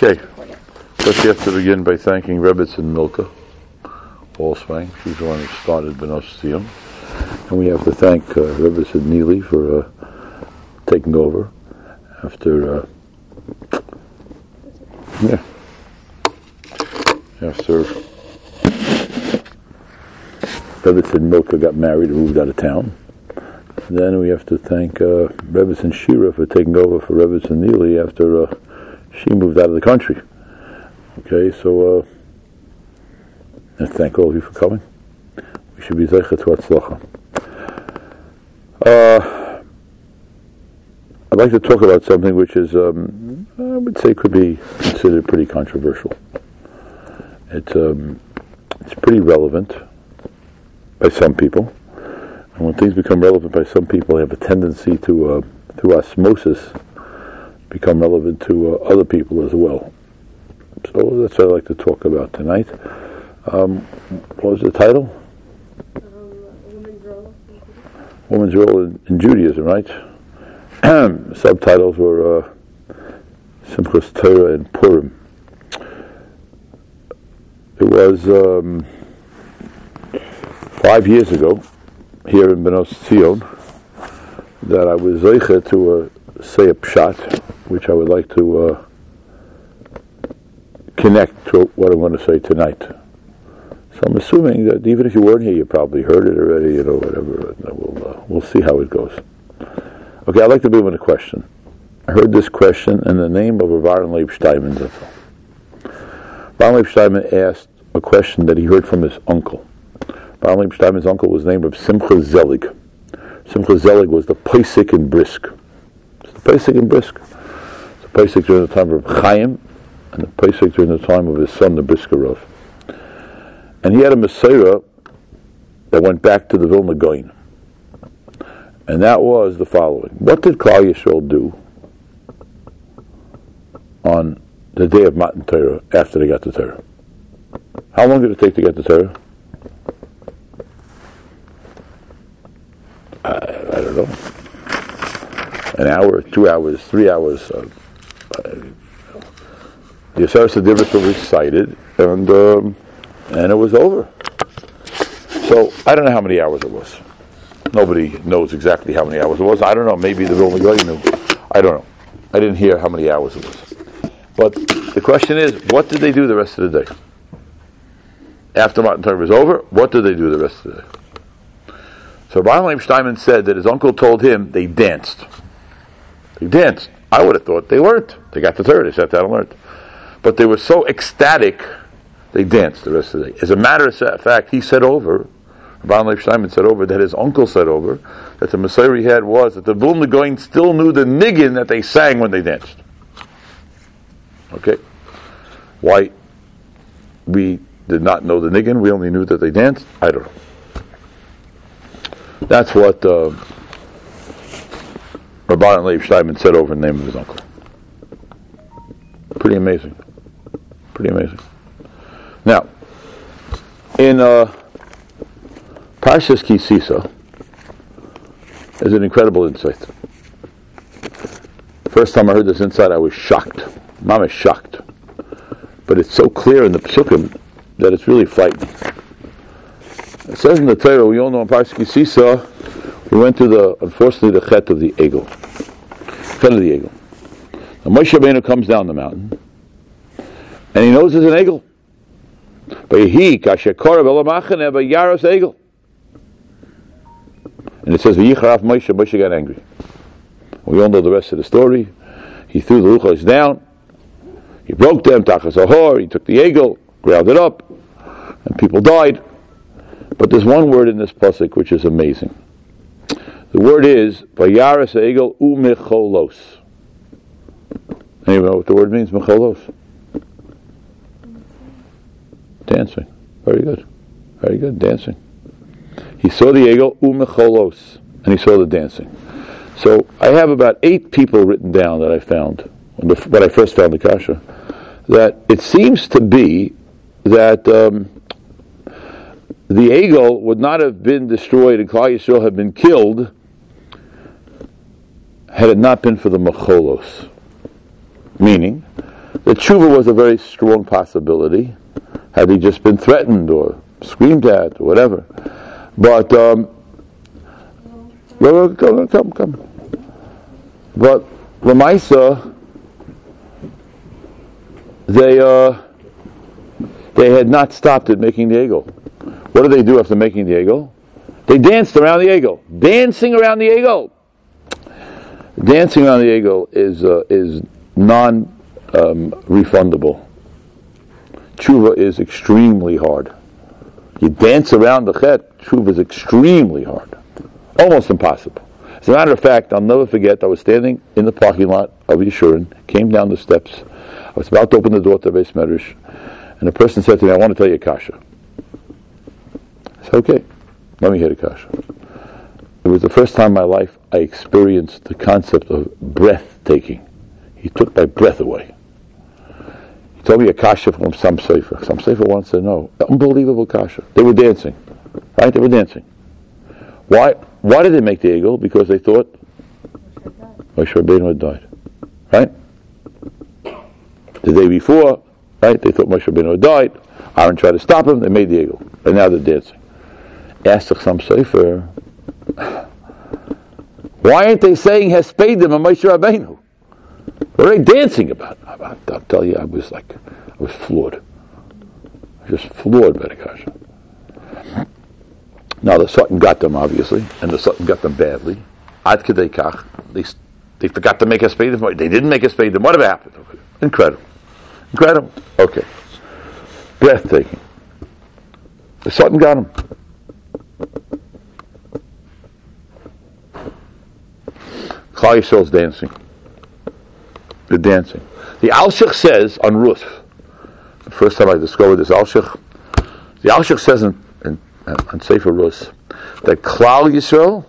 Okay, first we have to begin by thanking Rebbitzin Milka Allswang. She's the one who started Benos Sion. And we have to thank uh, Rebbitzin Neely for uh, taking over after, uh, yeah, after Rebbitzin Milka got married and moved out of town. Then we have to thank uh, Rebbitzin Shira for taking over for Rebbitzin Neely after uh, she moved out of the country. Okay, so uh, thank all of you for coming. We should be zeichet to Atzlacha. Uh, I'd like to talk about something which is, um, I would say, could be considered pretty controversial. It's um, it's pretty relevant by some people, and when things become relevant by some people, they have a tendency to, uh, through osmosis, become relevant to uh, other people as well. So that's what I'd like to talk about tonight. Um, what was the title? woman's role. Woman's role in, in Judaism, right? Subtitles were uh, Simchas Torah and Purim. It was um, five years ago here in Benos Zion that I was zeicha to uh, say a pshat, which I would like to uh, connect to what I'm going to say tonight. So I'm assuming that even if you weren't here, you probably heard it already, you know, whatever. We'll uh, we'll see how it goes. Okay, I'd like to begin with a question. I heard this question in the name of Aaron Leib Steinman. Aaron Leib Steinman asked a question that he heard from his uncle. Aaron Leib Steinman's uncle was named of Simcha Zelig. Simcha Zelig was the Posek in Brisk. The Posek in Brisk. The Posek during the time of Chaim, and the Posek during the time of his son, the Briskerov. And he had a mesorah that went back to the Vilna Gaon. And that was the following. What did Klal Yisrael do on the day of Matan Torah after they got the Torah? How long did it take to get the Torah? I, I don't know. An hour, two hours, three hours. Uh, the Asar Sadivis were recited, and um, and it was over. So I don't know how many hours it was. Nobody knows exactly how many hours it was. I don't know. Maybe the Vilna Gaon knew. I don't know. I didn't hear how many hours it was. But the question is, what did they do the rest of the day? After Matan Torah was over, what did they do the rest of the day? So Leib Steinman said that his uncle told him they danced. They danced. I would have thought they learned. They got the Torah. They sat down and learned. But they were so ecstatic, they danced the rest of the day. As a matter of fact, he said over, Ron Leib Steinman said over, that his uncle said over, that the mesorah he had was that the Vilna still knew the niggin that they sang when they danced. Okay? Why we did not know the niggin, we only knew that they danced, I don't know. That's what uh, Rabban Leib Steinman said over the name of his uncle. Pretty amazing. Pretty amazing. Now, in uh, Parshas Kisisa, there's an incredible insight. First time I heard this insight, I was shocked. Is shocked. But it's so clear in the Psukim that it's really frightening. It says in the Torah, we all know in Parshas Kisisa, we went to the, unfortunately, the chet of the egel. Chet of the egel. Now Moshe Rabbeinu comes down the mountain, and he knows there's an egel. Yaros egel. And it says, V'yicharaf Moshe, Moshe got angry. We all know the rest of the story. He threw the luchos down. He broke them, tachas ahor. He took the egel, ground it up, and people died. But there's one word in this pasuk which is amazing. The word is Vayaras Egel Umecholos. Anyone know what the word means, Mecholos? Dancing. Very good. Very good. Dancing. He saw the egel Umecholos, and he saw the dancing. So I have about eight people written down that I found when I first found the Kasha, that it seems to be that um, the egel would not have been destroyed and Klal Yisrael had been killed had it not been for the Macholos. Meaning The tshuva was a very strong possibility had he just been threatened or screamed at or whatever. But um, come, come, come. But Lamaisa, they uh, they had not stopped at making the egel. What did they do after making the egel? They danced around the egel, dancing around the egel. Dancing around the egel is uh, is non um, refundable. Tshuva is extremely hard. You dance around the chet, tshuva is extremely hard, almost impossible. As a matter of fact, I'll never forget. I was standing in the parking lot of Yeshurun, came down the steps. I was about to open the door to Beis Medrash, and a person said to me, "I want to tell you kasha." I said, "Okay, let me hear the kasha." It was the first time in my life I experienced the concept of breathtaking. He took my breath away. He told me a kasha from some sefer. Some sefer wants to know. Unbelievable kasha. They were dancing, right? They were dancing. Why? Why did they make the egel? Because they thought Moshe Rabbeinu had died, right? The day before, right? They thought Moshe Rabbeinu had died. Aaron tried to stop him. They made the egel, and now they're dancing. Asked some sefer, why aren't they saying Hespedim and Moshe Rabbeinu? What are they dancing about? I'll tell you, I was like, I was floored. Just floored by the kasha. Now the Sutton got them obviously, and the Sutton got them badly. Ad kedei kach, they they forgot to make a spade. They didn't make a spade. Whatever happened? Incredible, incredible. Okay, breathtaking. The Sutton got them. Klal Yisrael's dancing. They're dancing. The Alshich says on Ruth, the first time I discovered this Alshich, the Alshich says in, in, uh, on Sefer Rus that Klal Yisrael,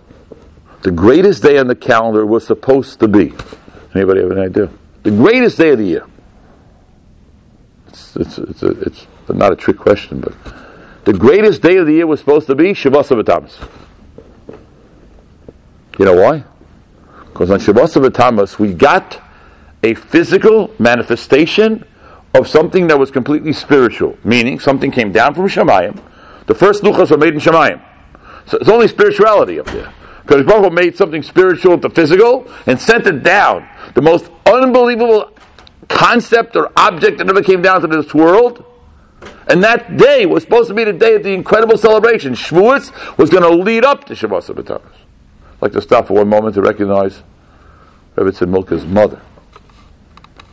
the greatest day on the calendar, was supposed to be. Anybody have any idea? The greatest day of the year. It's, it's, it's, a, it's not a trick question, but the greatest day of the year was supposed to be Shabbos B'Tamas. You know why? Because on Shabbos of B'Tamas we got a physical manifestation of something that was completely spiritual, meaning something came down from Shemayim. The first luchas were made in Shemayim. So it's only spirituality up there. Because Baruch made something spiritual into physical and sent it down. The most unbelievable concept or object that ever came down to this world. And that day was supposed to be the day of the incredible celebration. Shavuos was going to lead up to Shabbos B'Tamas. I'd like to stop for one moment to recognize Rebbe Milka's mother,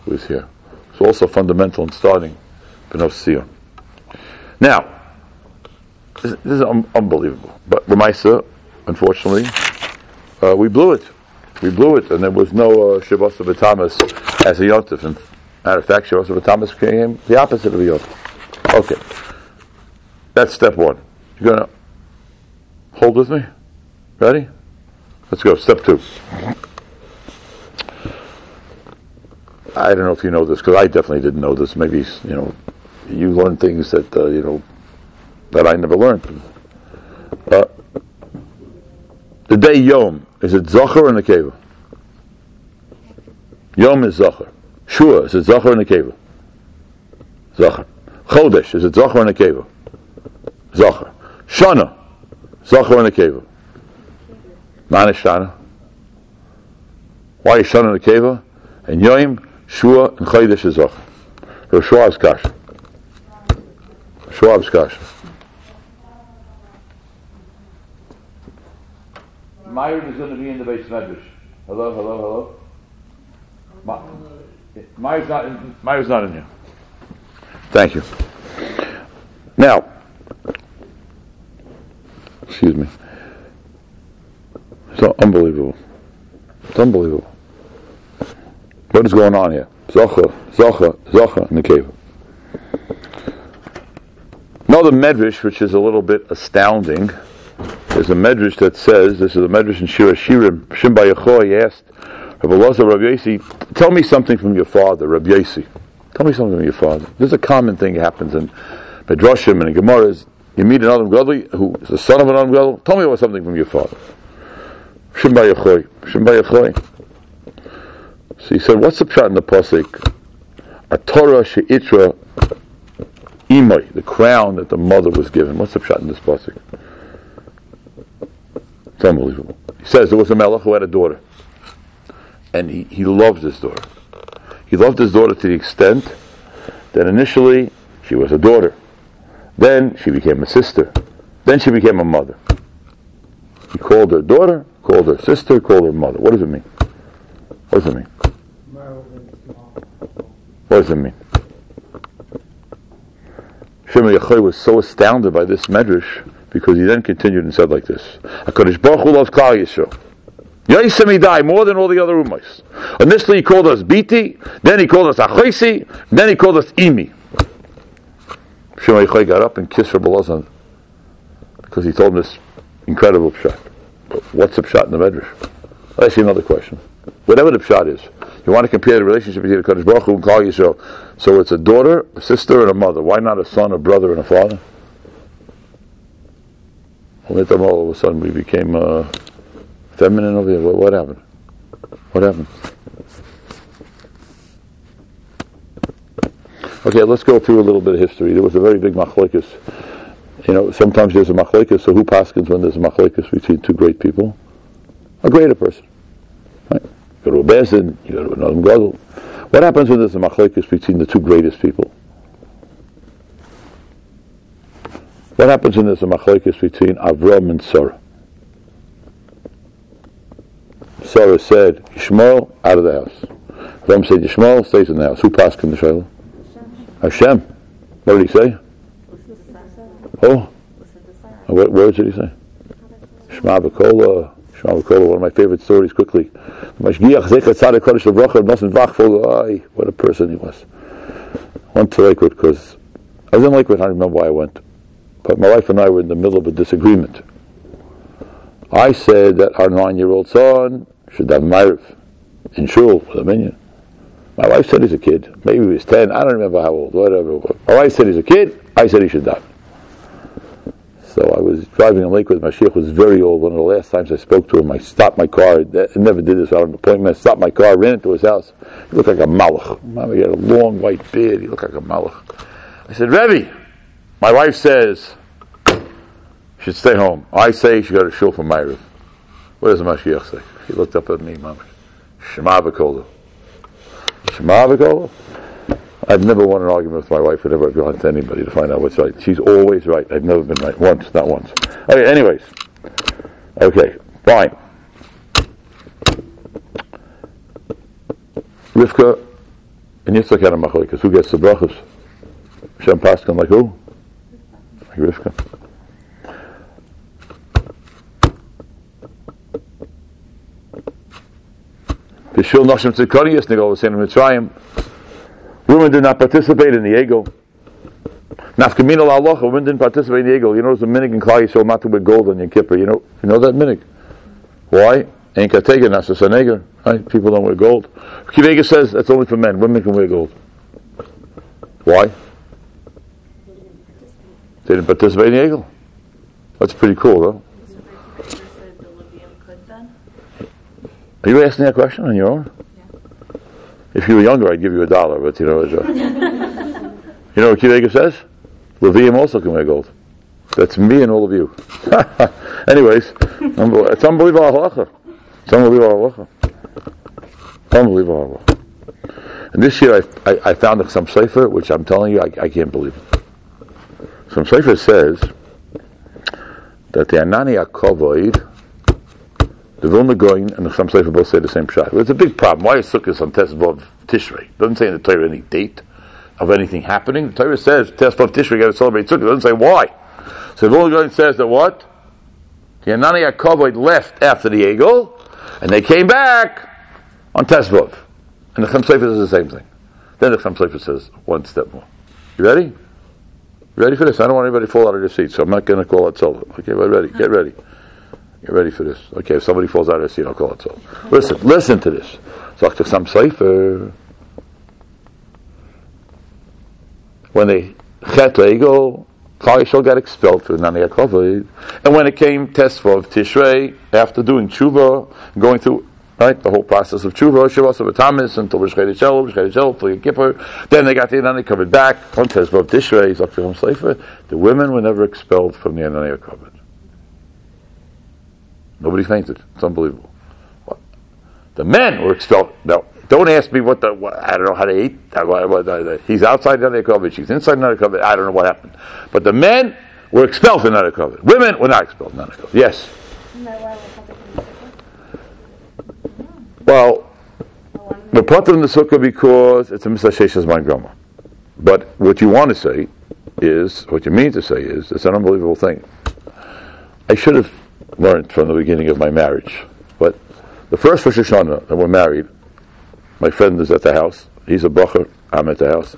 who is here. It's also fundamental in starting Sion. Now, this, this is un- unbelievable. But Ramaisa, unfortunately, uh, we blew it. We blew it, and there was no uh, Shabbos B'Tamas as a Yontif. And matter of fact, Shabbos B'Tamas became the opposite of a Yontif. Okay. That's step one. You're going to hold with me? Ready? Let's go. Step two. I don't know if you know this because I definitely didn't know this. Maybe you know you learn things that uh, you know that I never learned. Uh, the day Yom is it Zachar or Nekeva? Yom is Zachar. Shua is it Zachar or Nekeva? Zachar. Chodesh is it Zachar or Nekeva? Zachar. Shana Zachar or Nekeva? Not Shana. Why is Shana Nekeva? And Yom Shua and Chodesh is Zachar. Or Schwab's Kasha. Schwab's Kasha. Myron is going to be in the beis medrash. Hello, hello, hello. My, Myers not in, not in here. Thank you. Now, excuse me. So unbelievable. It's unbelievable. What is going on here? Zocha, Zocha, Zocha in the cave. Another medrash, which is a little bit astounding, there's a medrash that says, this is a medrash in Shira Shirim, Shimon bar Yochai asked Rabbi Lazar Rabbi Yasi, tell me something from your father, Rabbi Yasi. Tell me something from your father. There's a common thing that happens in Medrashim and in Gemaras. You meet an Adam Gadol who is the son of an Adam Gadol. Tell me about something from your father. Shimba Yechoy. So he said, what's the pshat in the Pasik? a Torah she'itra imay, the crown that the mother was given. What's the shot in this pasuk? It's unbelievable. He says there was a melech who had a daughter, and he, he loved his daughter. He loved his daughter to the extent that initially she was a daughter, then she became a sister, then she became a mother. He called her daughter, called her sister, called her mother. What does it mean? What does it mean? What does it mean? Shimon was so astounded by this medrash because he then continued and said like this: "Hakadosh Baruch Hu loves Klal Yisrael. Yosem die more than all the other ummahs. Initially, he called us Biti, then he called us Achoisi, then he called us Imi." Shimon got up and kissed Rabbi Lazar because he told him this incredible pshat. But what's the pshat in the medrash? Ask you another question. Whatever the pshat is, you want to compare the relationship between the Kadosh Baruch Hu and Klal Yisrael. So it's a daughter, a sister, and a mother. Why not a son, a brother, and a father? Well, all of a sudden we became uh, feminine over here. What, what happened? What happened? Okay, let's go through a little bit of history. There was a very big machlekes. You know, sometimes there's a machlekes. So who paskins when there's a machlekes between two great people? A greater person. Right? You go to a bezin, you go to another gadol. What happens when there's a machlekes between the two greatest people? What happens when there's a machlekes between Avram and Sarah? Sarah said, Yishmael, out of the house. Avram said, Yishmael, stays in the house. Who passed in the Shiloh? Hashem. What did he say? Oh, what words did he say? Shema B'kola, Shema B'kola, one of my favorite stories quickly. What a person he was. Went to Lakewood because I was in Lakewood, I don't remember why I went. But my wife and I were in the middle of a disagreement. I said that our nine-year-old son should have Ma'ariv in shul with a minyan. My wife said he's a kid. Maybe he was 10. I don't remember how old, whatever. My wife said he's a kid. I said he should die. So I was driving in Lakewood. My sheikh was very old. One of the last times I spoke to him, I stopped my car. I never did this without an appointment. I stopped my car, ran into his house. He looked like a malach. He had a long white beard. He looked like a malach. I said, Rebbe, my wife says she should stay home. I say she got a shul for Ma'ariv. What does the Mashiach say? He looked up at me, Mama. Shema. Shema B'kolah? I've never won an argument with my wife whenever I've gone to anybody to find out what's right. She's always right. I've never been right. Once, not once. Okay, anyways. Okay, fine. Rivka and Yitzchak had a machalikas. Who gets the brachas? Shem Paskin like who? Like Rivka. The Shul Noshim Tzikonius, Nigol was saying in Mitzrayim, Women did not participate in the ego. Nafkamina la'alocha, women didn't participate in the ego. You know, there's a minig in Klal Yisrael not to wear gold on your kippur. You know, you know that minig. Why? Ain't katega nasa saneger. Right? People don't wear gold. Kivega says that's only for men. Women can wear gold. Why? They didn't participate in the ego. That's pretty cool, though. Are you asking that question on your own? If you were younger, I'd give you a dollar, but you know, a, you know what Kivega says? Levium also can wear gold. That's me and all of you. Anyways, it's unbelievable halacha. It's unbelievable halacha. Unbelievable. And this year I, I, I found some sefer, which I'm telling you, I, I can't believe. Some sefer says that the Anani Akovoid the Vilna Gaon and the Chassam Sofer both say the same shot. It's a big problem. Why is Sukkot on Tesvav Tishrei? It doesn't say in the Torah any date of anything happening. The Torah says Tesvav Tishrei got to celebrate Sukkot. It doesn't say why. So the Vilna Gaon says that what? The Anani Yaakov left after the Egel, and they came back on Tesvav. And the Chassam Sofer says the same thing. Then the Chassam Sofer says one step more. You ready? Ready for this? I don't want anybody to fall out of their seat, so I'm not going to call it solo. Okay, we're ready. Get ready. Get ready for this. Okay, if somebody falls out of the seat, I'll call it so. Listen, listen to this. Some Sefer. When they chet ego, Klal Yisrael got expelled through Nani Yaakov. And when it came Tesvav Tishrei, after doing tshuva, going through Right? The whole process of tshuva, shavas of atamis, until Rishchet Shel, Rishchet Shel, till Kippur. Then they got the Anani covered back. On Tezvav Tishrei, Zaktim Sleifer. The women were never expelled from the Anani covered. Nobody fainted. It's unbelievable. The men were expelled. Now, don't ask me what the, what, I don't know how to eat. He's outside the Anani covered. She's inside the Anani covered. I don't know what happened. But the men were expelled from the Anani covered. Women were not expelled from the Anani covered. Yes. Well, the part in the sukkah because it's a misasheshes my grandma. But what you want to say is, what you mean to say is, it's an unbelievable thing. I should have learned from the beginning of my marriage. But the first Rosh Hashanah that we're married, my friend is at the house. He's a bacher. I'm at the house.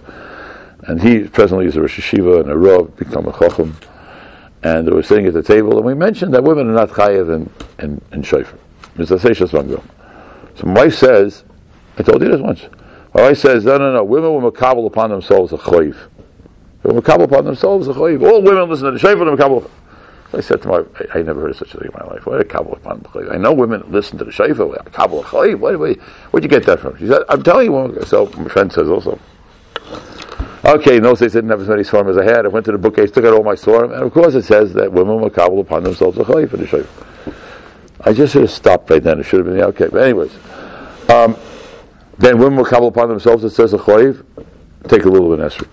And he presently is a Rosh Yeshiva and a Rav, become a Chochem. And we were sitting at the table, and we mentioned that women are not chayiv in, in, in Shofar. It's Seishas Mangom. So my wife says, I told you this once. My wife says, no, no, no, women will makabel upon themselves a chayiv. They will makabel upon themselves a chayiv. All women listen to the Shofar and makabel. I said to my, I, I, never heard of such a thing in my life. What a the I know women listen to the Shofar, kabel chayiv. Where, where, where'd you get that from? She said, I'm telling you. So my friend says also. Okay, in those days I didn't have as many svarim as I had. I went to the bookcase, took out all my svarim, and of course it says that women will kabel upon themselves a chayiv for the shayf. I just should have stopped right then. It should have been the okay. But anyways, um, then women will kabel upon themselves. It says a chayiv. Take a little of esrog.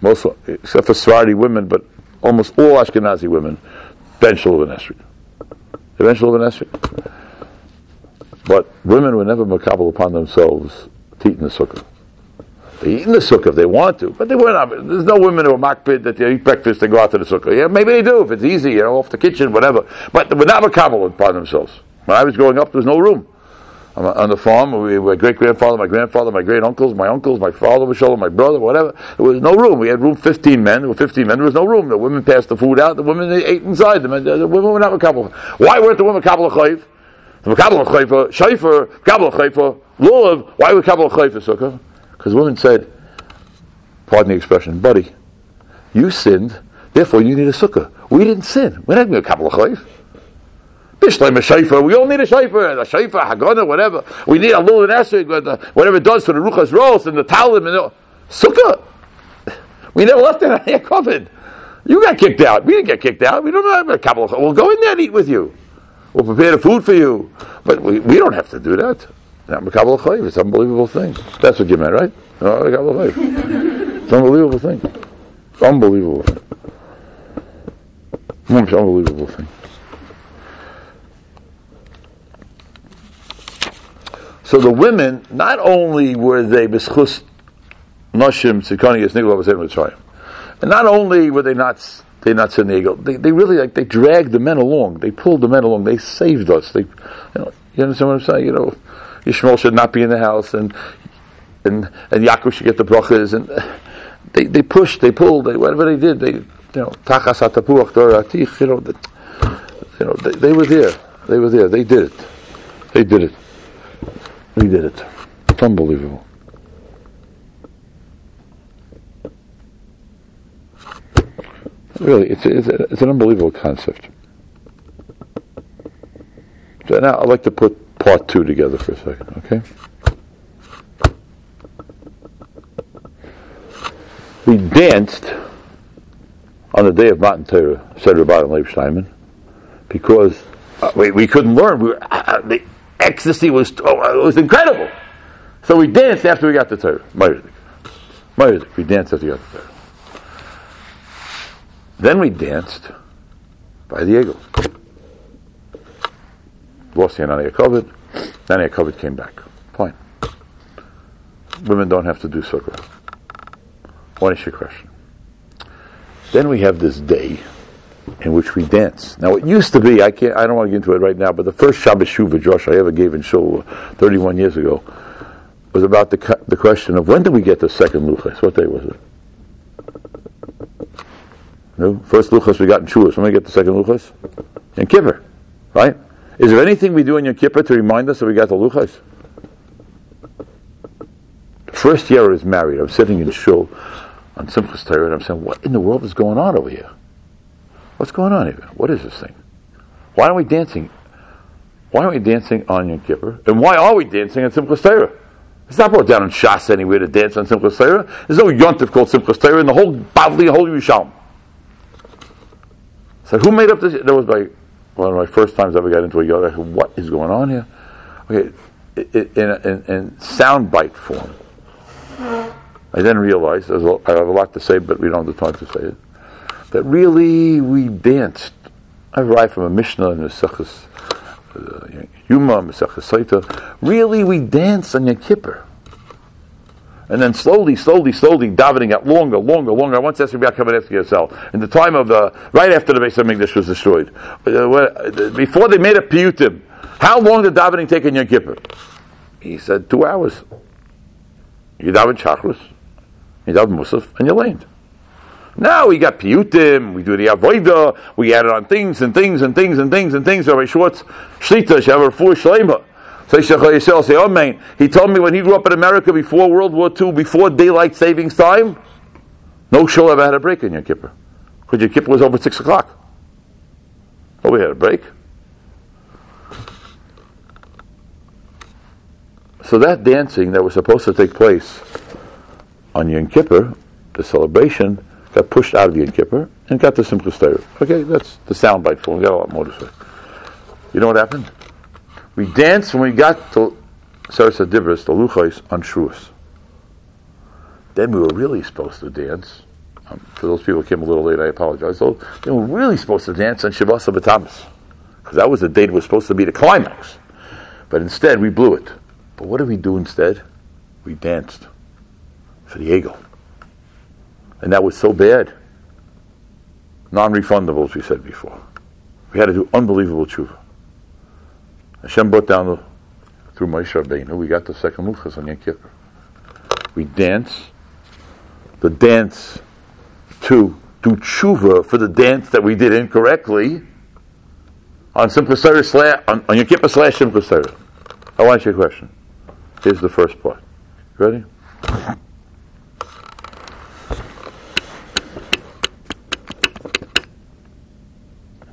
Most, except for Sephardi women, but almost all Ashkenazi women, bit of esrog. They little bit. But women were never makabel upon themselves to eat in the sukkah. They eat in the sukkah if they want to, but they were not. There's no women who are makbid that they eat breakfast and go out to the sukkah. Yeah, maybe they do if it's easy, you know, off the kitchen, whatever. But they were not makabel upon themselves. When I was growing up, there was no room. On the farm, we my great grandfather, my grandfather, my great uncles, my uncles, my father was my brother, whatever. There was no room. We had room 15 men. There were 15 men. There was no room. The women passed the food out. The women they ate inside. The, the women were not makabel. Why weren't the women makabel chayiv? The makabel chayiv, shayfer, makabel chayiv, lulav. Why were makabel chayiv sukkah? Because the women said, pardon the expression, buddy, you sinned, therefore you need a sukkah. We didn't sin. We're not going to couple of chayv. Bishleim a shayfer. We all need a shayfer, a shayfer, hagana, whatever. We need a little esrog, whatever it does for the ruchas rolls and the talim and the sukkah. We never left it here covered. You got kicked out. We didn't get kicked out. We don't have a couple of. We'll go in there and eat with you. We'll prepare the food for you. But we, we don't have to do that. Now, Makabal Chayiv, it's an unbelievable thing. That's what you meant, right? Oh, no, Makabal Chayiv. It's an unbelievable thing. Unbelievable. It's unbelievable thing. So the women, not only were they b'schus nashim tzikonius nigla was able and not only were they not they not sinigel, they they really like they dragged the men along. They pulled the men along. They saved us. They, you know, you understand what I'm saying? You know, Yishmael should not be in the house, and and and Yaakov should get the brachas, and they, they pushed, they pulled, they, whatever they did, they, you know, tachas atapuach doratich, you know, the, you know, they, they were there, they were there, they did it, they did it, they did it. It's unbelievable. Really, it's, it's, it's an unbelievable concept. So now I'd like to put part two together for a second, okay? we danced on the day of Matan Torah, said Rabbi Leib Steinman, because uh, we, we couldn't learn. We were, uh, uh the ecstasy was oh, it was incredible. So we danced after we got the Torah. We danced after we got the Torah. Then we danced by the eagles. Lost the Anania covered. Anania covered came back. Fine. Women don't have to do sukkah. What is your question? Then we have this day in which we dance. Now, it used to be, I can't, I don't want to get into it right now, but the first Shabbos Shuvah Josh I ever gave in Shul 31 years ago was about the, the question of when did we get the second Luchas? What day was it? No? First Luchas we got in Shulas. When we get the second Luchas? In Kippur, right? Is there anything we do in Yom Kippur to remind us that we got the Luchas? First year I was married, I'm sitting in Shul on Simchas Torah, and I'm saying, what in the world is going on over here? What's going on here? What is this thing? Why aren't we dancing? Why aren't we dancing on Yom Kippur? And why are we dancing on Simchas Torah? It's not brought down in Shas anywhere to dance on Simchas Torah. There's no yontif called Simchas Torah in the whole Bavli, whole Yerushalm. So who made up this? That was my one of my first times I ever got into a yoga. What is going on here? Okay, in, in, in soundbite form. I then realized, I have a lot to say, but we don't have the time to say it, that really we danced. I arrived from a Mishnah in Mesechus uh, Yuma, Mesechus Saita. Really we danced on Yom Kippur. And then slowly, slowly, slowly, davening got longer, longer, longer. I once asked Rabbi Kamenetsky yourself, in the time of, the right after the Beis HaMikdash was destroyed, uh, before they made a piyutim, how long did davening take in Yom Kippur? He said, two hours. You daven shacharis, you daven musaf, and you land. Now we got piyutim, we do the avoida, we add it on things and things and things and things and things. Rabbi Schwartz, shlita, shavar fuhr shlema. Say oh, Shechayisel, say Amen. He told me when he grew up in America before World War II, before daylight savings time, no shul ever had a break in Yom Kippur. Because Yom Kippur was over 6 o'clock. Oh, we had a break. So that dancing that was supposed to take place on Yom Kippur, the celebration, got pushed out of Yom Kippur and got to Simchas Torah. Okay, that's the soundbite for We got a lot more to say. You know what happened? We danced when we got to Sarasa Divris, the Luchais, on Shavuos. Then we were really supposed to dance. Um, for those people who came a little late, I apologize. So, they were really supposed to dance on Shabbos Batamas. Because that was the date that was supposed to be the climax. But instead, we blew it. But what did we do instead? We danced for the egel. And that was so bad. Non refundable, as we said before. We had to do unbelievable tshuva. Hashem brought down the, through Moshe Rabbeinu, we got the second Luchas on Yom Kippur. We dance, the dance to do tshuva for the dance that we did incorrectly on Simchas Torah slash, on, on Yom Kippur slash Simchas Torah. I want you a question. Here's the first part. Ready?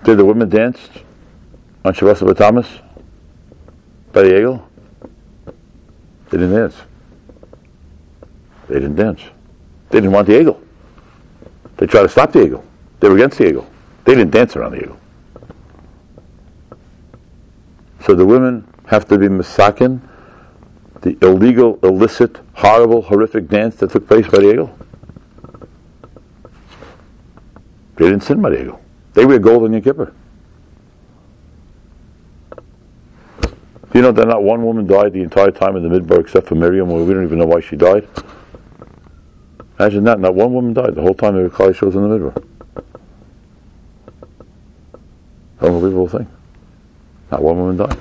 Did the women dance on Shabbos Thomas by the egel? They didn't dance. They didn't dance. They didn't want the egel. They tried to stop the egel. They were against the egel. They didn't dance around the egel. So the women have to be misakin the illegal, illicit, horrible, horrific dance that took place by the egel? They didn't sin by the egel. They wear gold on Yom Kippur. Do you know that not one woman died the entire time in the Midbar except for Miriam, where we don't even know why she died? Imagine that, not one woman died the whole time the Kali shows in the Midbar. Unbelievable thing. Not one woman died.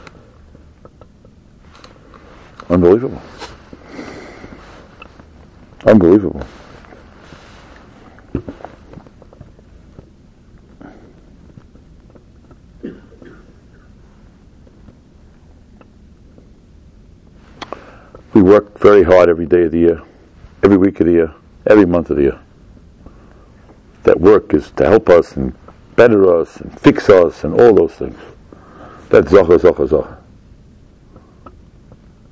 Unbelievable. Unbelievable. Work very hard every day of the year, every week of the year, every month of the year. That work is to help us and better us and fix us and all those things. That's Zocha, Zocha, Zocha.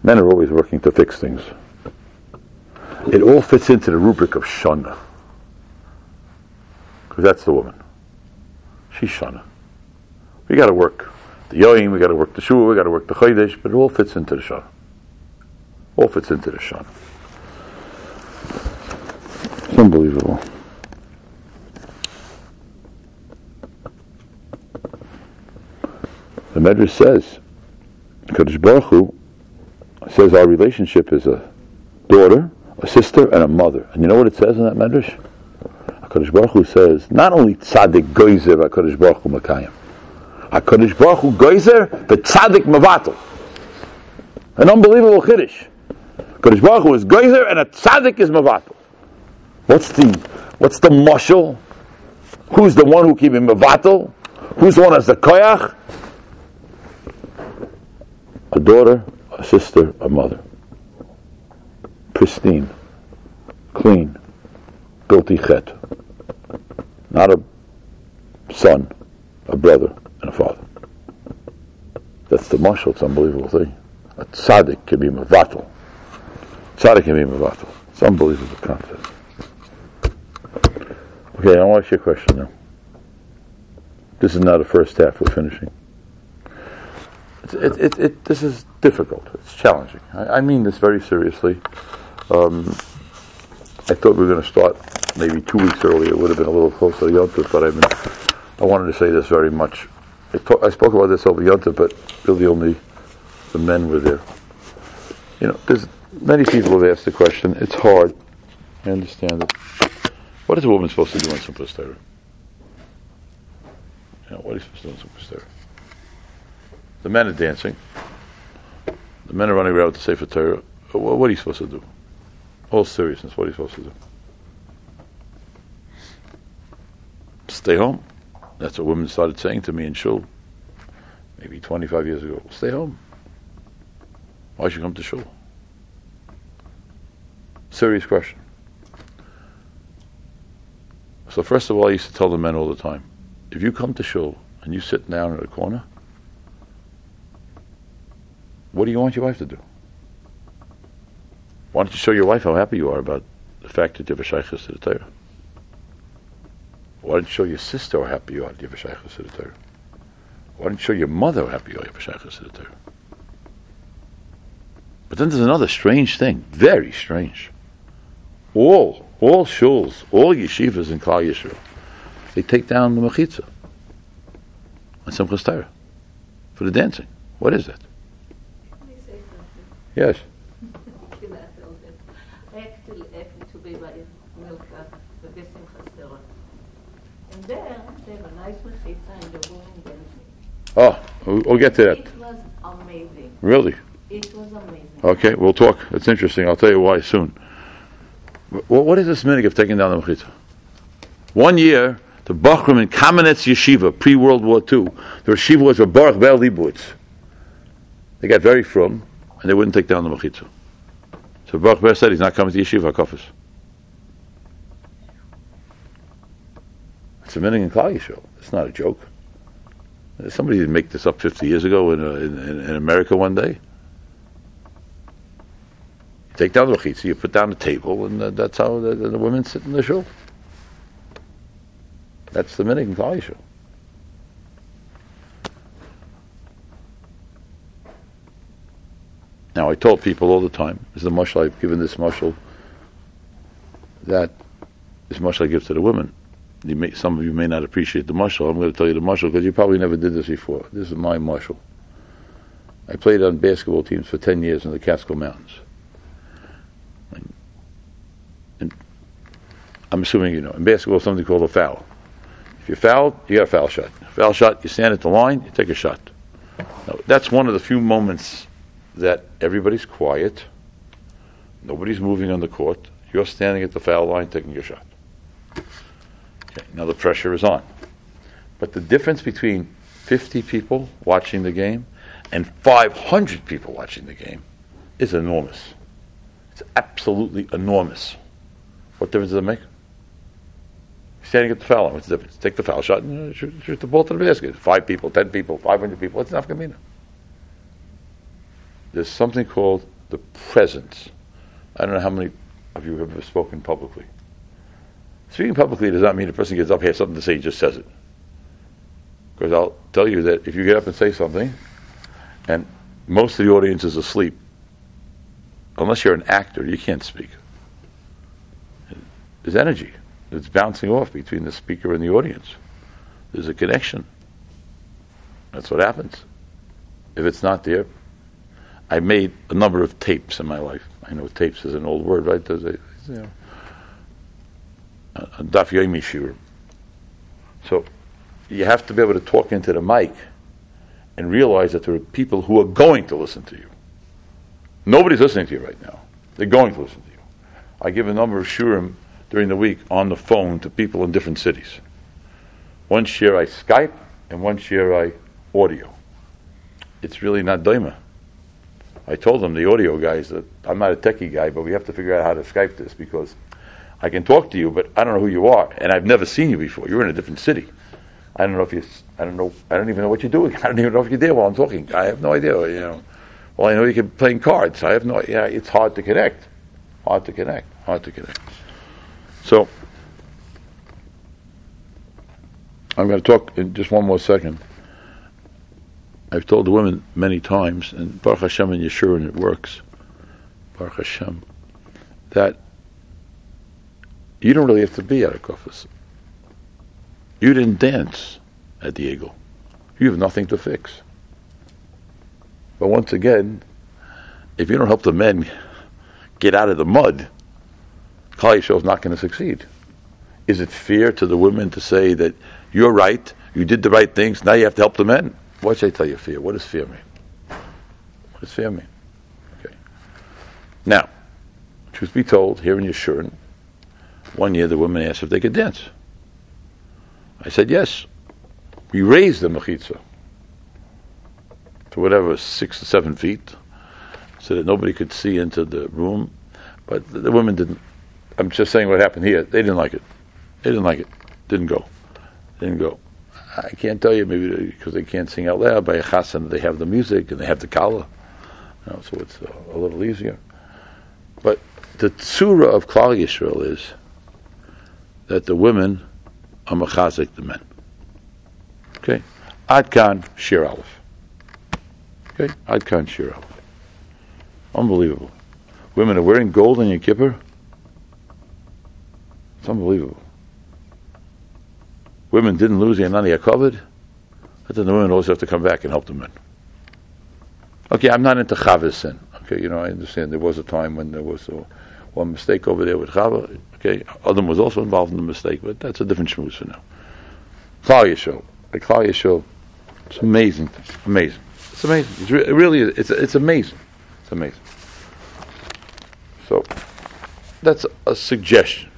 Men are always working to fix things. It all fits into the rubric of Shana. Because that's the woman. She's Shana. We got to work the Yoim, we got to work the Shua, we got to work the Chodesh, but it all fits into the Shana. All fits into the Shana. It's unbelievable. The Medrash says, Kadosh Baruch Hu says our relationship is a daughter, a sister, and a mother. And you know what it says in that medrash? HaKadosh Baruch Hu says, not only tzaddik goizer HaKadosh Baruch Hu makayim. HaKadosh Baruch Hu goizer, but tzaddik mavatal. An unbelievable chiddush. HaKadosh Baruch Hu is goizer, and a tzaddik is mavatal. What's the, what's the mushal? Who's the one who keeps him mavatal? Who's the one as the koyach? A daughter, a sister, a mother. Pristine, clean, guilty chet. Not a son, a brother, and a father. That's the marshal. It's an unbelievable thing. A tzaddik can be mavatal. It's unbelievable concept. Okay, I want to ask you a question now. This is not the first half. We're finishing. It, it, it, this is difficult. It's challenging. I, I mean this very seriously. Um, I thought we were going to start maybe two weeks earlier. It would have been a little closer to Yom but I I wanted to say this very much. I, talk, I spoke about this over Yom but really only the men were there. You know, there's many people have asked the question. It's hard. I understand it. What is a woman supposed to do in Simchas Torah? You know, what are you supposed to do in Simchas Torah? The men are dancing. The men are running around with the Sefer Torah. What are you supposed to do? All seriousness, what are you supposed to do? Stay home. That's what women started saying to me in shul, maybe 25 years ago. Stay home. Why should you come to shul? Serious question. So first of all, I used to tell the men all the time, if you come to shul and you sit down in a corner, what do you want your wife to do? Why don't you show your wife how happy you are about the fact that you have a shaykhis to the Torah? Why don't you show your sister how happy you are that you have a shaykhis to the Torah? Why don't you show your mother how happy you are you have a shaykhis to the Torah? But then there's another strange thing, very strange. All, all shuls, all yeshivas in Klal Yisrael, they take down the mechitza and some Torah for the dancing. What is that? Can I say something? Yes. Actually, happened to be by Milka, the Simchas Torah. And there, they have a nice mechitza and the woman dancing. Oh, we'll we'll get to that. It was amazing. Really? It was amazing. Okay, we'll talk. It's interesting. I'll tell you why soon. Wh- what is this minute of taking down the mechitza? One year, the Bachram in Kamenetz Yeshiva, pre World War II, the yeshiva was a Baruch Ber Leibowitz. They got very from, and they wouldn't take down the mechitza. So Baruch Ber said he's not coming to Yeshiva Kofis. It's a minute in Klal. It's not a joke. Somebody didn't make this up 50 years ago in, uh, in, in America one day. Take down the mechitza, you put down the table, and uh, that's how the, the women sit in the shul. That's the minute in Klal. Now, I told people all the time, this is the mushal I've given this mushal, that this mushal I give to the women. May, some of you may not appreciate the mushal. I'm going to tell you the mushal because you probably never did this before. This is my mushal. I played on basketball teams for 10 years in the Catskill Mountains. And, and I'm assuming you know, in basketball, something called a foul. If you're fouled, you got a foul shot. Foul shot, you stand at the line, you take a shot. Now, that's one of the few moments that everybody's quiet, nobody's moving on the court, you're standing at the foul line taking your shot. Okay, now the pressure is on. But the difference between 50 people watching the game and 500 people watching the game is enormous. It's absolutely enormous. What difference does it make? Standing at the foul line, what's the difference? Take the foul shot and uh, shoot, shoot the ball to the basket. Five people, ten people, 500 people, what's enough Gamina? There's something called the presence. I don't know how many of you have ever spoken publicly. Speaking publicly does not mean a person gets up, has something to say, just says it. Because I'll tell you that if you get up and say something, and most of the audience is asleep, unless you're an actor, you can't speak. There's energy that's bouncing off between the speaker and the audience. There's a connection. That's what happens. If it's not there, I made a number of tapes in my life. I know tapes is an old word, right? There's a, you know, a a daf yomi. So you have to be able to talk into the mic and realize that there are people who are going to listen to you. Nobody's listening to you right now. They're going to listen to you. I give a number of shurim during the week on the phone to people in different cities. One share I Skype and one share I audio. It's really not daima. I told them, the audio guys, that I'm not a techie guy, but we have to figure out how to Skype this because I can talk to you, but I don't know who you are, and I've never seen you before. You're in a different city. I don't know if you. I don't know. I don't even know what you're doing. I don't even know if you're there while I'm talking. I have no idea. You know. Well, I know you can play cards. I have no. Yeah, it's hard to connect. Hard to connect. Hard to connect. So I'm going to talk in just one more second. I've told the women many times, and Baruch Hashem and Yeshua, and it works. Baruch Hashem, that you don't really have to be at a kofis. You didn't dance at the egel. You have nothing to fix. But once again, if you don't help the men get out of the mud, Klal Yisrael is not going to succeed. Is it fair to the women to say that you're right, you did the right things, now you have to help the men? What should I tell you fear? What does fear mean? What does fear mean? Okay. Now, truth be told, here in Yeshurun, one year the women asked if they could dance. I said yes. We raised the mechitza to whatever, six to seven feet, so that nobody could see into the room. But the, the women didn't. I'm just saying what happened here. They didn't like it. They didn't like it. Didn't go. Didn't go. I can't tell you maybe because they can't sing out loud. By a chassan, they have the music and they have the kala, you know, so it's a, a, little easier. But the tzura of Klal Yisrael is that the women are machazik the men. Okay, Adkan Shir Aleph. Okay, Adkan Shir Aleph. Unbelievable. Women are wearing gold on your kippur. It's unbelievable women didn't lose the Anania covered, but then the women always have to come back and help the men. Okay, I'm not into Chava's sin. Okay, you know, I understand there was a time when there was a, one mistake over there with Chava. Okay, Adam was also involved in the mistake, but that's a different shmooze for now. Klal Yisrael. The Klal Yisrael, it's amazing. Amazing. It's amazing. It's re- it really is. It's, it's amazing. It's amazing. So, that's a suggestion.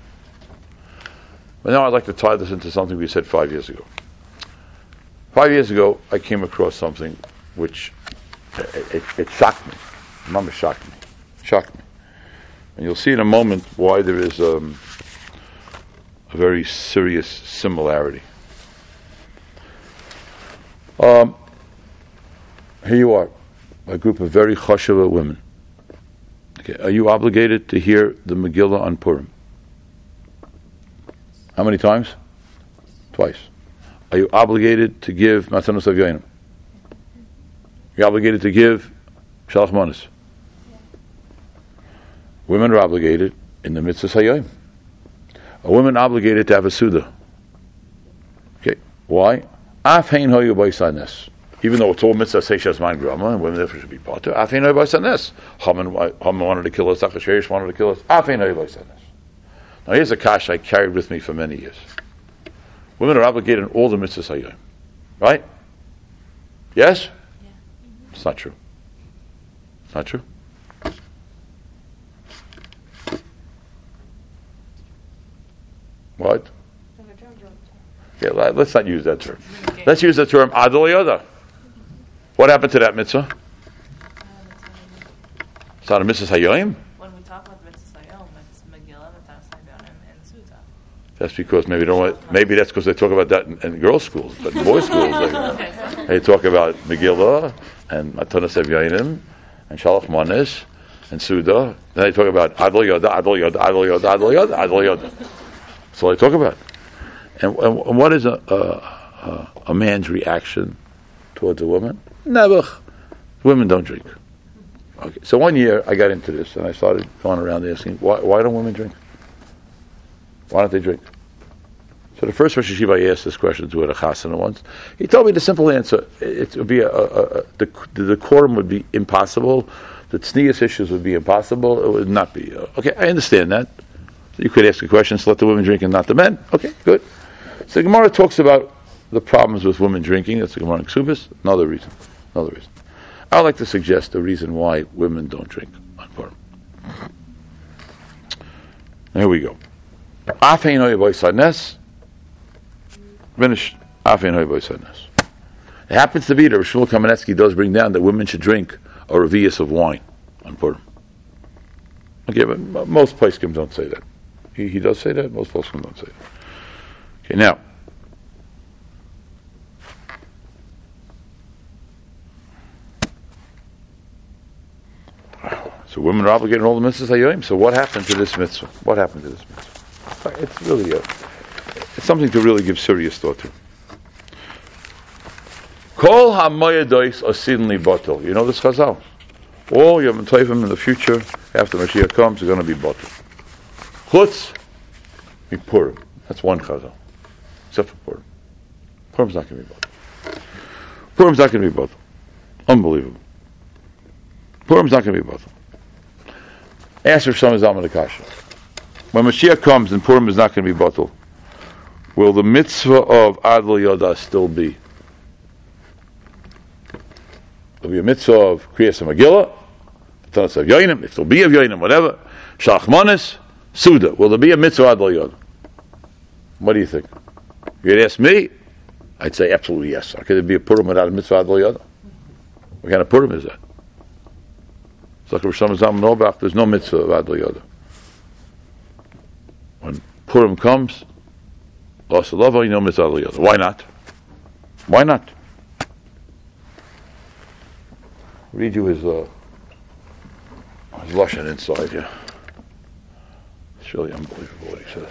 But now I'd like to tie this into something we said five years ago. Five years ago, I came across something which it, it, it shocked me. Mama shocked me. Shocked me. And you'll see in a moment why there is um, a very serious similarity. Um, here you are, a group of very choshuva women. Okay, are you obligated to hear the Megillah on Purim? How many times? Twice. Are you obligated to give Matzanos Avyoinim? You're obligated to give Shalach Manas. Women are obligated in the mitzvah Hayyim. A woman obligated to have a Suda. Okay, why? Afhein hoyu baisanes. Even though it's all mitzvah seishas man grama, and women therefore should be part of Afhein hoyu baisanes. Haman wanted to kill us, Achashverosh wanted to kill us. Afhein hoyu baisanes. Now here's a kash I carried with me for many years. Women are obligated in all the mitzvahs hayyim. Right? Yes? Yeah. It's not true. It's not true. What? Yeah, let's not use that term. Let's use the term adol yoda. What happened to that mitzvah? It's not a mitzvah hayyim. That's because maybe don't want, maybe that's because they talk about that in, in girls' schools, but in boys' schools they, they, talk about Megillah and Matanas Evyanim and Shalach Manes and Suda. Then they talk about Adol Yoda, Adol Yoda, Adol Yoda, Adol Yoda, Adol Yoda. That's all they talk about. And, and, and what is a, a, a, man's reaction towards a woman? Never. Women don't drink. Okay. So one year I got into this and I started going around asking, why, why don't women drink? Why don't they drink? So the first Rosh Yeshiva I asked this question to at a chasana once. He told me the simple answer: it would be a, a, a, the the decorum would be impossible, the tznius issues would be impossible. It would not be uh, okay. I understand that. You could ask a question: so let the women drink and not the men. Okay, good. So Gemara talks about the problems with women drinking. That's the Gemara in Ksubis. Another reason. Another reason. I would like to suggest the reason why women don't drink on Purim. There we go. Afein hoy boisanes. Finish. Afein hoy boisanes. It happens to be that Reb Shmuel Kamenetsky does bring down that women should drink a revius of wine on Purim. Okay, but most poskim don't say that. He, he does say that. Most poskim don't say that. Okay, now. So women are obligated in all the mitzvahs So what happened to this mitzvah? What happened to this mitzvah? It's really a, it's something to really give serious thought to. Kol hamoyadois asidli bottle. You know this chazal. All Yom Tovim in the future, after Mashiach comes, are going to be bottle. Chutz, Purim. That's one chazal. Except for Purim. Purim's not going to be bottle. Purim's not going to be bottle. Unbelievable. Purim's not going to be bottle. For some Zalman Akasha. When Mashiach comes and Purim is not going to be bottle, will the mitzvah of Adl Yoda still be? There'll be a mitzvah of Kriyas Megillah, Tanas of Yoinim, if there'll be of Yoinim, whatever. Shachmanis, Suda. Will there be a mitzvah Adl Yoda? What do you think? You'd ask me? I'd say absolutely yes. How could there be a Purim without a mitzvah Adl Yoda? What kind of Purim is that? It's like Rosh Hashanah there's no mitzvah of Adl. Purim comes, Why not? Why not? read you his uh, his inside here. It's really unbelievable what he says.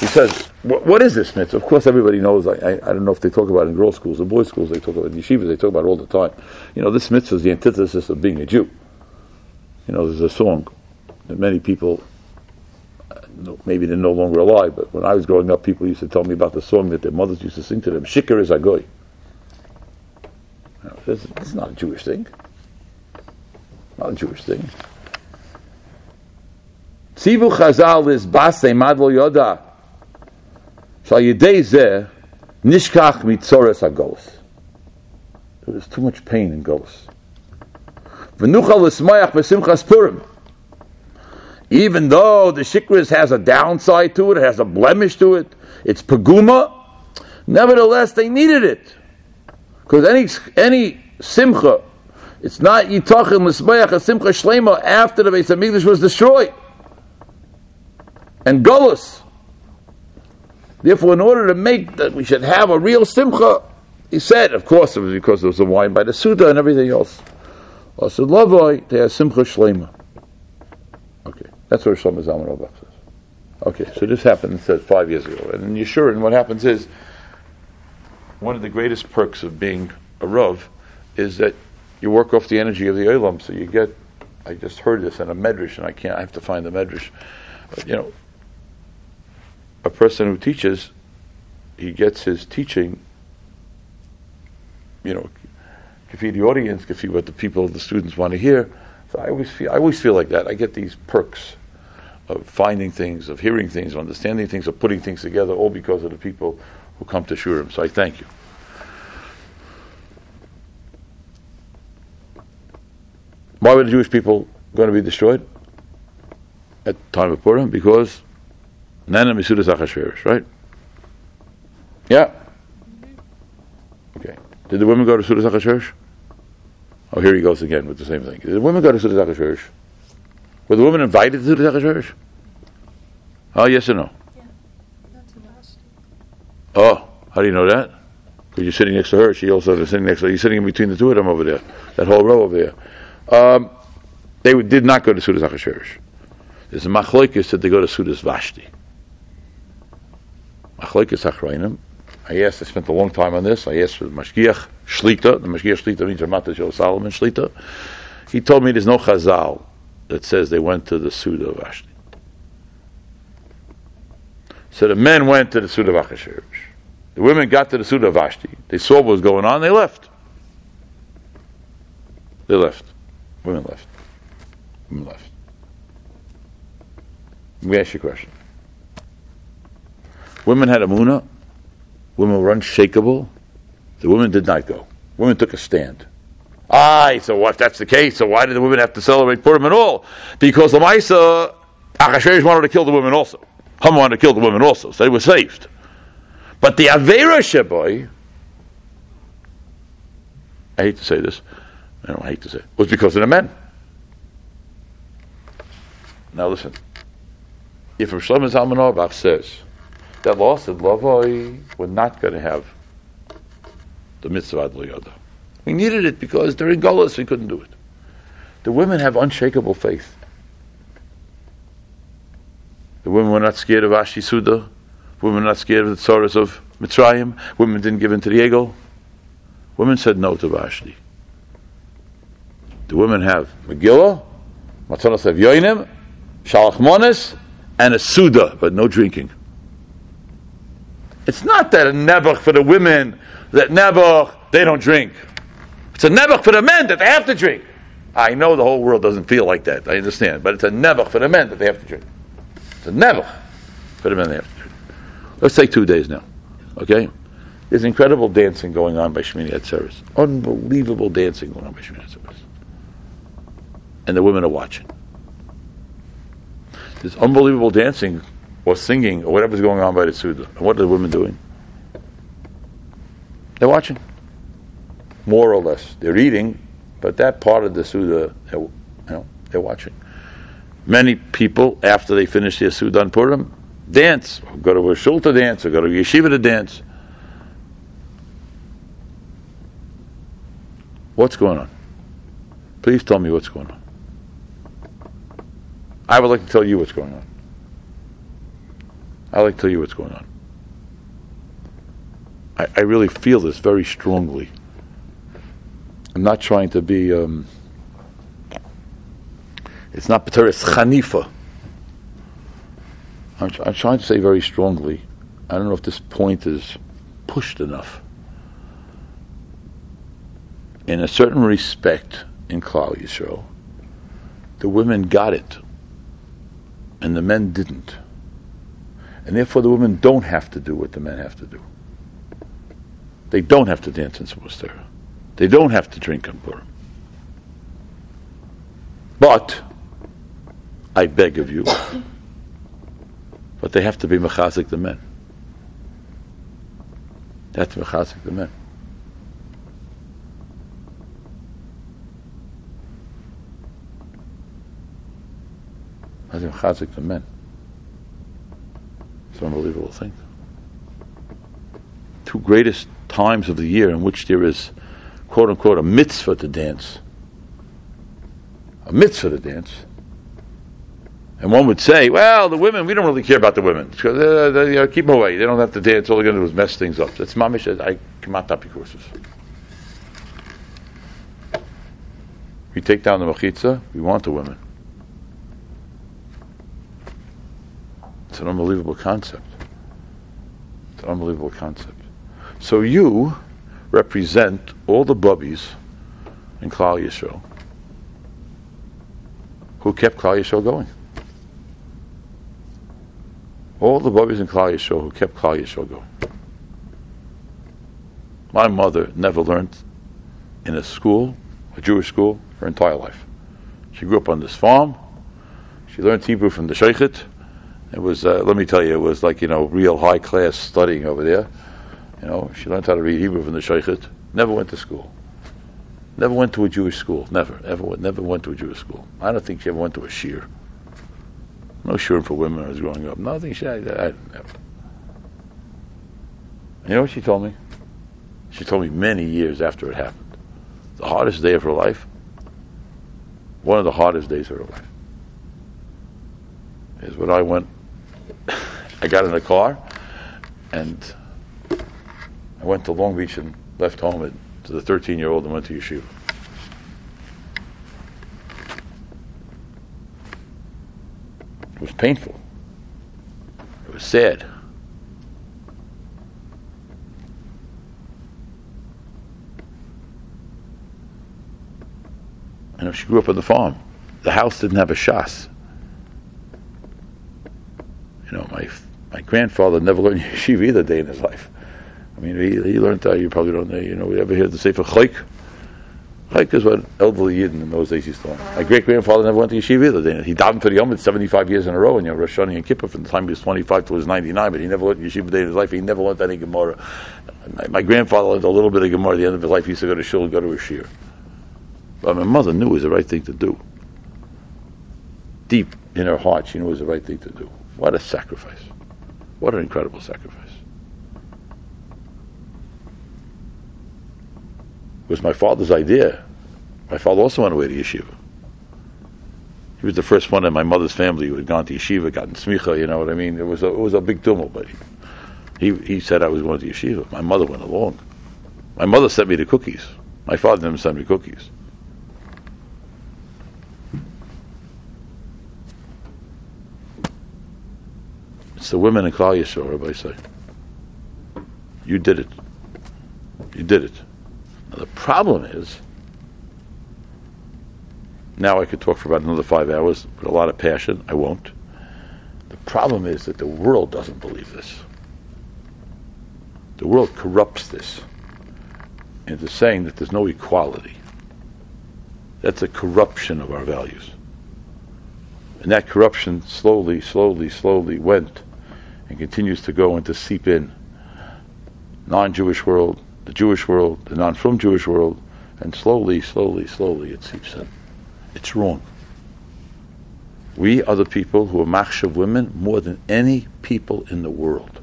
He says, what, what is this mitzvah? Of course, everybody knows. I, I, I, don't know if they talk about it in girls' schools or boys' schools. They talk about it in yeshivas. They talk about it all the time. You know, this mitzvah is the antithesis of being a Jew. You know, there's a song that many people uh, maybe they're no longer alive, but when I was growing up, people used to tell me about the song that their mothers used to sing to them, Shikar is Agoy. This is not a Jewish thing. Not a Jewish thing. Tzivu Chazal is Basei Madlo Yoda. Shal Yedei Zeh Nishkach Mitzores HaGolos. There was too much pain in Golos. V'nuchal L'smayach V'simchas Purim even though the shikris has a downside to it, it has a blemish to it, it's paguma, nevertheless they needed it. Because any any simcha, it's not yitachim l'smeach a simcha shlema after the Beis Hamikdash was destroyed. And gullus. Therefore, in order to make that we should have a real simcha, he said, of course, it was because there was a wine by the Suda and everything else. Also, lavoi, they have simcha shlema. Okay. That's what Shlomo Zalman Auerbach says. Okay, so this happened said five years ago. And in Yeshurun, what happens is one of the greatest perks of being a Rav is that you work off the energy of the Olam. So you get, I just heard this in a Medrash, and I can't, I have to find the Medrash. You know, a person who teaches, he gets his teaching, you know, can feed the audience, can feed what the people, the students want to hear so I always feel I always feel like that. I get these perks of finding things, of hearing things, of understanding things, of putting things together, all because of the people who come to shiurim. So I thank you. Why were the Jewish people going to be destroyed at the time of Purim? Because Nana Misudas Achashverosh, right? Yeah. Did the women go to Sudas Achashverosh? Oh, here he goes again with the same thing. Did the women go to Sudas Achashverosh? Were the women invited to Sudas Achashverosh? Oh, yes or no? Yeah. Not to last. Oh, how do you know that? Because you're sitting next to her. She also is sitting next to her. You're sitting in between the two of them over there. That whole row over there. Um, they did not go to Sudas Achashverosh. There's a machloikis that they go to Sudas Vashti. Machloikis Achrayim. I asked, I spent a long time on this. I asked for the Mashgiach Shlita. The Mashgiach Shlita means Rav Matisyahu Salomon Shlita. He told me there's no Chazal that says they went to the Suda of. So the men went to the Suda of. The women got to the Suda of Vashti. They saw what was going on. They left. They left. Women left. Women left. Let me ask you a question. Women had a muna Women were unshakable. The women did not go. Women took a stand. Aye, so what, if that's the case, so why did the women have to celebrate Purim at all? Because the Maisa, Achashverosh wanted to kill the women also. Haman wanted to kill the women also, so they were saved. But the Avera Sheboy, I hate to say this, I don't hate to say it, was because of the men. Now listen, if Shlomo Zalman says, that law said Lavoi were not going to have the mitzvah Adl We needed it because during Golas we couldn't do it. The women have unshakable faith. The women were not scared of Ashi Suda. Women were not scared of the tzoras of Mitzrayim. Women didn't give in to the ego. Women said no to Vashti. The women have Megillah, Matzanos have Yoinim, Shalach Monis, and a Suda, but no drinking. It's not that a Nebuch for the women, that Nebuch, they don't drink. It's a Nebuch for the men that they have to drink. I know the whole world doesn't feel like that, I understand, but it's a Nebuch for the men that they have to drink. It's a Nebuch for the men they have to drink. Let's take two days now, okay? There's incredible dancing going on by Shmini Atzeres. Unbelievable dancing going on by Shmini Atzeres. And the women are watching. There's unbelievable dancing or singing or whatever's going on by the Suda. And what are the women doing? They're watching. More or less. They're eating, but that part of the Suda, they're, you know, they're watching. Many people, after they finish their Suda on Purim, dance, or go to a shul to dance, or go to a yeshiva to dance. What's going on? Please tell me what's going on. I would like to tell you what's going on. I'd like to tell you what's going on. I, I really feel this very strongly. I'm not trying to be. Um, it's not Pateris Chanifa. I'm, I'm trying to say very strongly. I don't know if this point is pushed enough. In a certain respect, in Klal Yisrael, the women got it, and the men didn't. And therefore, the women don't have to do what the men have to do. They don't have to dance in Simchas Torah. They don't have to drink on Purim. But, I beg of you, but they have to be mechazik the men. To mechazik the men. Mechazik the men. It's an unbelievable thing. Two greatest times of the year in which there is, quote unquote, a mitzvah to dance. A mitzvah to dance. And one would say, well, the women, we don't really care about the women. Because, uh, they, keep them away. They don't have to dance. All they're going to do is mess things up. That's mamish. I come out tapi courses. We take down the machitza. We want the women. It's an unbelievable concept. It's an unbelievable concept. So you represent all the bubbies in Klal Yisrael who kept Klal Yisrael going. All the bubbies in Klal Yisrael who kept Klal Yisrael going. My mother never learned in a school, a Jewish school, her entire life. She grew up on this farm. She learned Hebrew from the shochet. It was, uh, let me tell you, it was like, you know, real high class studying over there. You know, she learned how to read Hebrew from the shochet. Never went to school. Never went to a Jewish school. Never, ever, never went to a Jewish school. I don't think she ever went to a shiur. No shiur for women when I was growing up. Nothing. She, I, I, never. You know what she told me? She told me many years after it happened. The hardest day of her life, one of the hardest days of her life, is when I went, I got in a car and I went to Long Beach and left home at, to the 13 year old and went to yeshiva. It was painful. It was sad. Know, she grew up on the farm. The house didn't have a shas. You know, my my grandfather never learned yeshiva either day in his life. I mean, he, he learned that. You probably don't know. You know, we ever hear the Sefer Chayk? Chayk is what elderly Yidden in those days used to learn. My great grandfather never went to yeshiva either. Day. He died for the Yom 75 years in a row, you know, Rosh Hashanah and Kippur from the time he was 25 to his 99, but he never learned yeshiva day in his life. He never learned any Gemara. My, my grandfather learned a little bit of Gemara at the end of his life. He used to go to shul and go to a shiur. But my mother knew it was the right thing to do. Deep in her heart, she knew it was the right thing to do. What a sacrifice. What an incredible sacrifice. It was my father's idea. My father also went away to yeshiva. He was the first one in my mother's family who had gone to yeshiva, gotten smicha. You know what I mean? It was a, it was a big tumult, but he he said I was going to yeshiva. My mother went along. My mother sent me the cookies. My father didn't send me cookies. It's the women in Klal Yisrael, Rabbi say. You did it. You did it. Now the problem is, now I could talk for about another five hours with a lot of passion. I won't. The problem is that the world doesn't believe this. The world corrupts this into saying that there's no equality. That's a corruption of our values. And that corruption slowly, slowly, slowly went and continues to go and to seep in non-Jewish world, the Jewish world, the non-from Jewish world, and slowly, slowly, slowly it seeps in. It's wrong. We are the people who are machshav women more than any people in the world.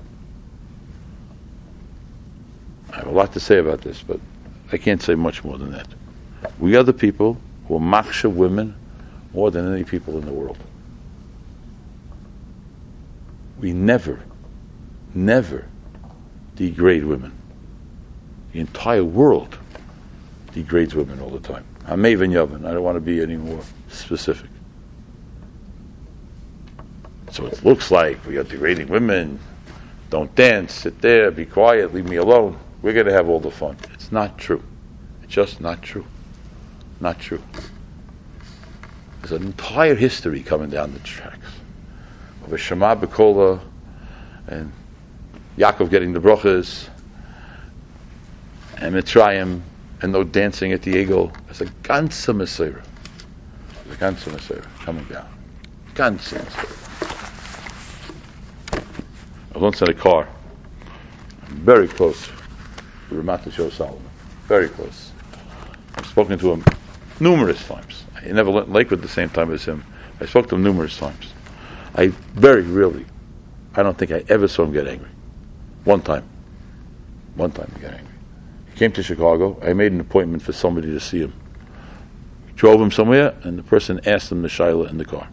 I have a lot to say about this, but I can't say much more than that. We are the people who are machshav women more than any people in the world. We never, never degrade women. The entire world degrades women all the time. I'm Maven Yavin. I don't want to be any more specific. So it looks like we are degrading women. Don't dance, sit there, be quiet, leave me alone. We're going to have all the fun. It's not true. It's just not true. Not true. There's an entire history coming down the tracks of a Shema Bekola and Yaakov getting the brachas and Mitzrayim and no dancing at the egel. It's a ganze maiseh. The ganze maiseh coming down. Ganze maiseh. I once in a car, very close to Rav Matisyahu Salomon. Very close. I've spoken to him numerous times. I never went in Lakewood the same time as him. I spoke to him numerous times. I very rarely, I don't think I ever saw him get angry. One time. One time he got angry. He came to Chicago. I made an appointment for somebody to see him. Drove him somewhere, and the person asked him the shaila in the car.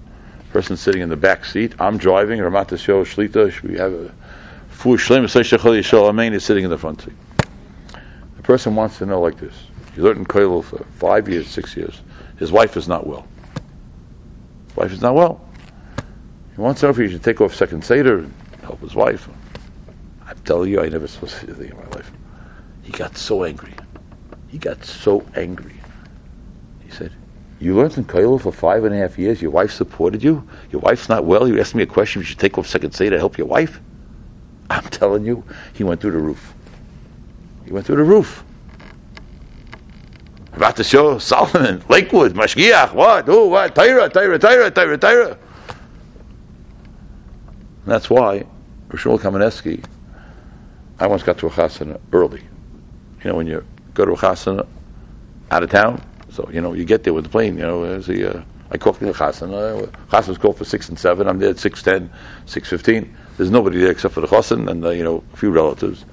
Person sitting in the back seat. I'm driving. Ramat Show Shlita. We have a Fu Shlem Amen is sitting in the front seat. The person wants to know like this. He learned in Koilel for five years, six years. His wife is not well. His wife is not well. He wants if he should take off second Seder and help his wife. I'm telling you, I never saw such a thing in my life. He got so angry. He got so angry. He said, You learned in Koilel for five and a half years. Your wife supported you. Your wife's not well. You asked me a question you should take off second Seder to help your wife. I'm telling you, he went through the roof. He went through the roof. About to show Solomon, Lakewood, Mashgiach, what? Oh, what? Tyra, Tyra, Tyra, Tyra, Tyra. That's why Reb Shmuel Kamenetsky, I once got to a chasana early. You know, when you go to a chasana out of town, so, you know, you get there with the plane, you know, there's the, uh, I called the chasana. Chasana's called for 6 and 7. I'm there at 6.10, 6.15. There's nobody there except for the chassan and, uh, you know, a few relatives.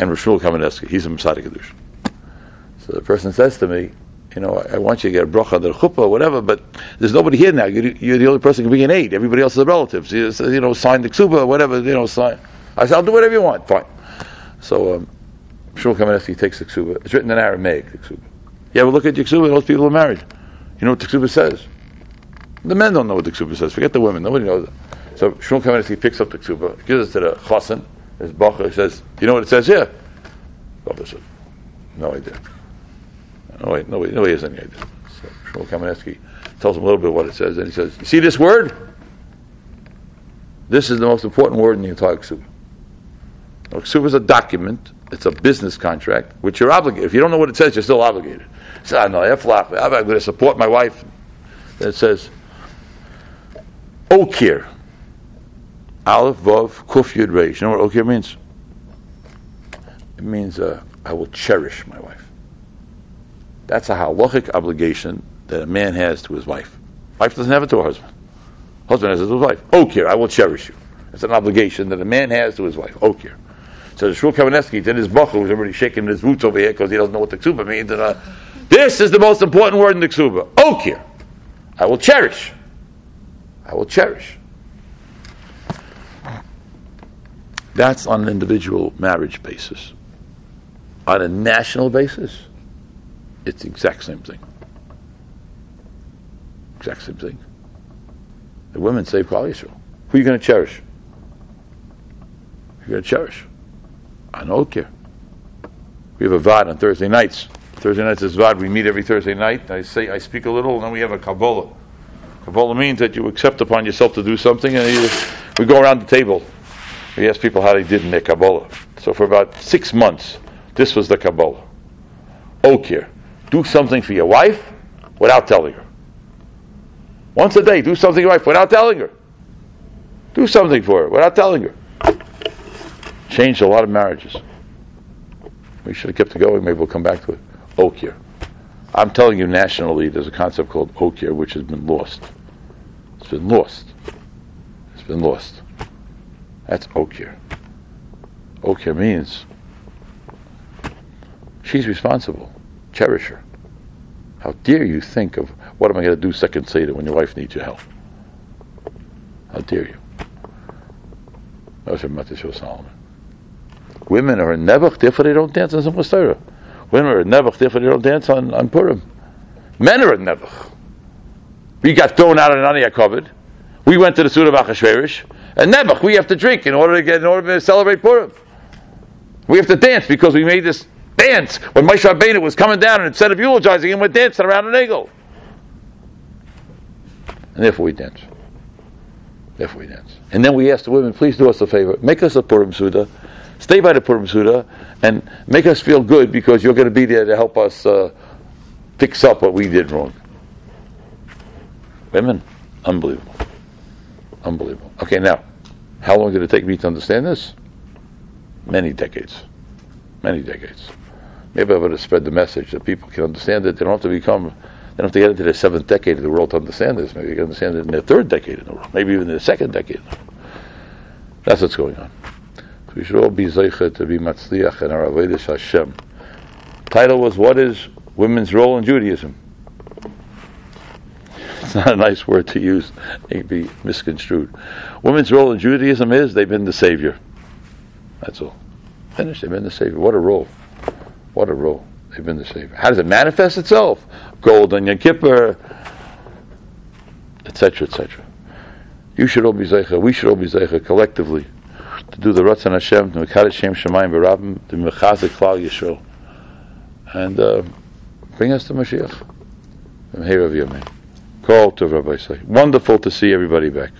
And Reb Shmuel Kamenetsky, he's a Masada Kedusha. So the person says to me, you know, I, want you to get a bracha, the chuppah, whatever, but there's nobody here now. You're, you're, the only person who can be an aid. Everybody else is relatives. You, you know, sign the ksuba, whatever, you know, sign. I said, I'll do whatever you want. Fine. So, um, Shmuel Kamenetsky takes the ksuba. It's written in Aramaic, the ksuba. Yeah, well, look at the ksuba. Those people are married. You know what the ksuba says? The men don't know what the ksuba says. Forget the women. Nobody knows it. So Shmuel Kamenetsky picks up the ksuba, gives it to the chassan, his bacha, says, you know what it says here? Bacha said, no idea. No, wait, nobody, nobody has any idea. So Shmuel Kamenetsky tells him a little bit what it says, and he says, "You see this word? This is the most important word in the entire ksuba. Now, ksuba is a document. It's a business contract, which you're obligated. If you don't know what it says, you're still obligated. So I know, I'm going to support my wife. Then it says, Okir. Aleph, Vav, Kuf, Yud, Reish. You know what Okir means? It means uh, I will cherish my wife. That's a halachic obligation that a man has to his wife. Wife doesn't have it to her husband. Husband has it to his wife. Okir, I will cherish you. It's an obligation that a man has to his wife. Okir. So the Shmuel Kamenetsky did his buchel, who's already shaking his boots over here because he doesn't know what the ksuba means. And, uh, this is the most important word in the ksuba. Okir. I will cherish. I will cherish. That's on an individual marriage basis. On a national basis, it's the exact same thing. Exact same thing. The women say, Klal Yisrael. Who are you going to cherish? You're going to cherish. I don't care. We have a vad on Thursday nights. Thursday nights is vad. We meet every Thursday night. I say, I speak a little, and then we have a Kabbalah. Kabbalah means that you accept upon yourself to do something, and you, we go around the table. We ask people how they did in their Kabbalah. So for about six months, this was the Kabbalah. Okir. Do something for your wife without telling her. Once a day, do something for your wife without telling her. Do something for her without telling her. Changed a lot of marriages. We should have kept it going. Maybe we'll come back to it. Okir. I'm telling you, nationally, there's a concept called Okir, which has been lost. It's been lost. It's been lost. That's Okir. Okir means she's responsible. Cherish her. How dare you think of what am I going to do second Seder when your wife needs your help? How dare you? That was from Solomon. Women are never therefore they don't dance on Simchas Torah. Women are never therefore they don't dance on, on Purim. Men are never. We got thrown out of Nania covered. We went to the Suda of Achashverosh. And Nebuch, we have to drink in order to get in order to celebrate Purim. We have to dance because we made this dance when Moshe Rabbeinu was coming down and instead of eulogizing him, we're dancing around an egel. And therefore we dance. Therefore we dance. And then we ask the women, please do us a favor, make us a Purim Suda, stay by the Purim Suda, and make us feel good because you're going to be there to help us uh, fix up what we did wrong. Women, unbelievable. Unbelievable. Okay, now, how long did it take me to understand this? Many decades. Many decades. Maybe I would have spread the message that people can understand it. They don't have to become, they don't have to get into their seventh decade of the world to understand this. Maybe they can understand it in their third decade in the world. Maybe even in their second decade. That's what's going on. So we should all be zeicha to be matzliach in our avodas Hashem. Title was "What is women's role in Judaism?" It's not a nice word to use; it can be misconstrued. Women's role in Judaism is they've been the savior. That's all. Finished. They've been the savior. What a role! What a role! They've been the savior. How does it manifest itself? Gold on Yom Kippur, etc., etc. You should all be zeicha. We should all be zeicha collectively to do the Ratzon Hashem, to Mekadosh Shem Shemayim Barabim, to Mechazik Klal Yisrael, and uh, bring us to Mashiach. From here Yomim. Call to Rabbi say. Wonderful to see everybody back.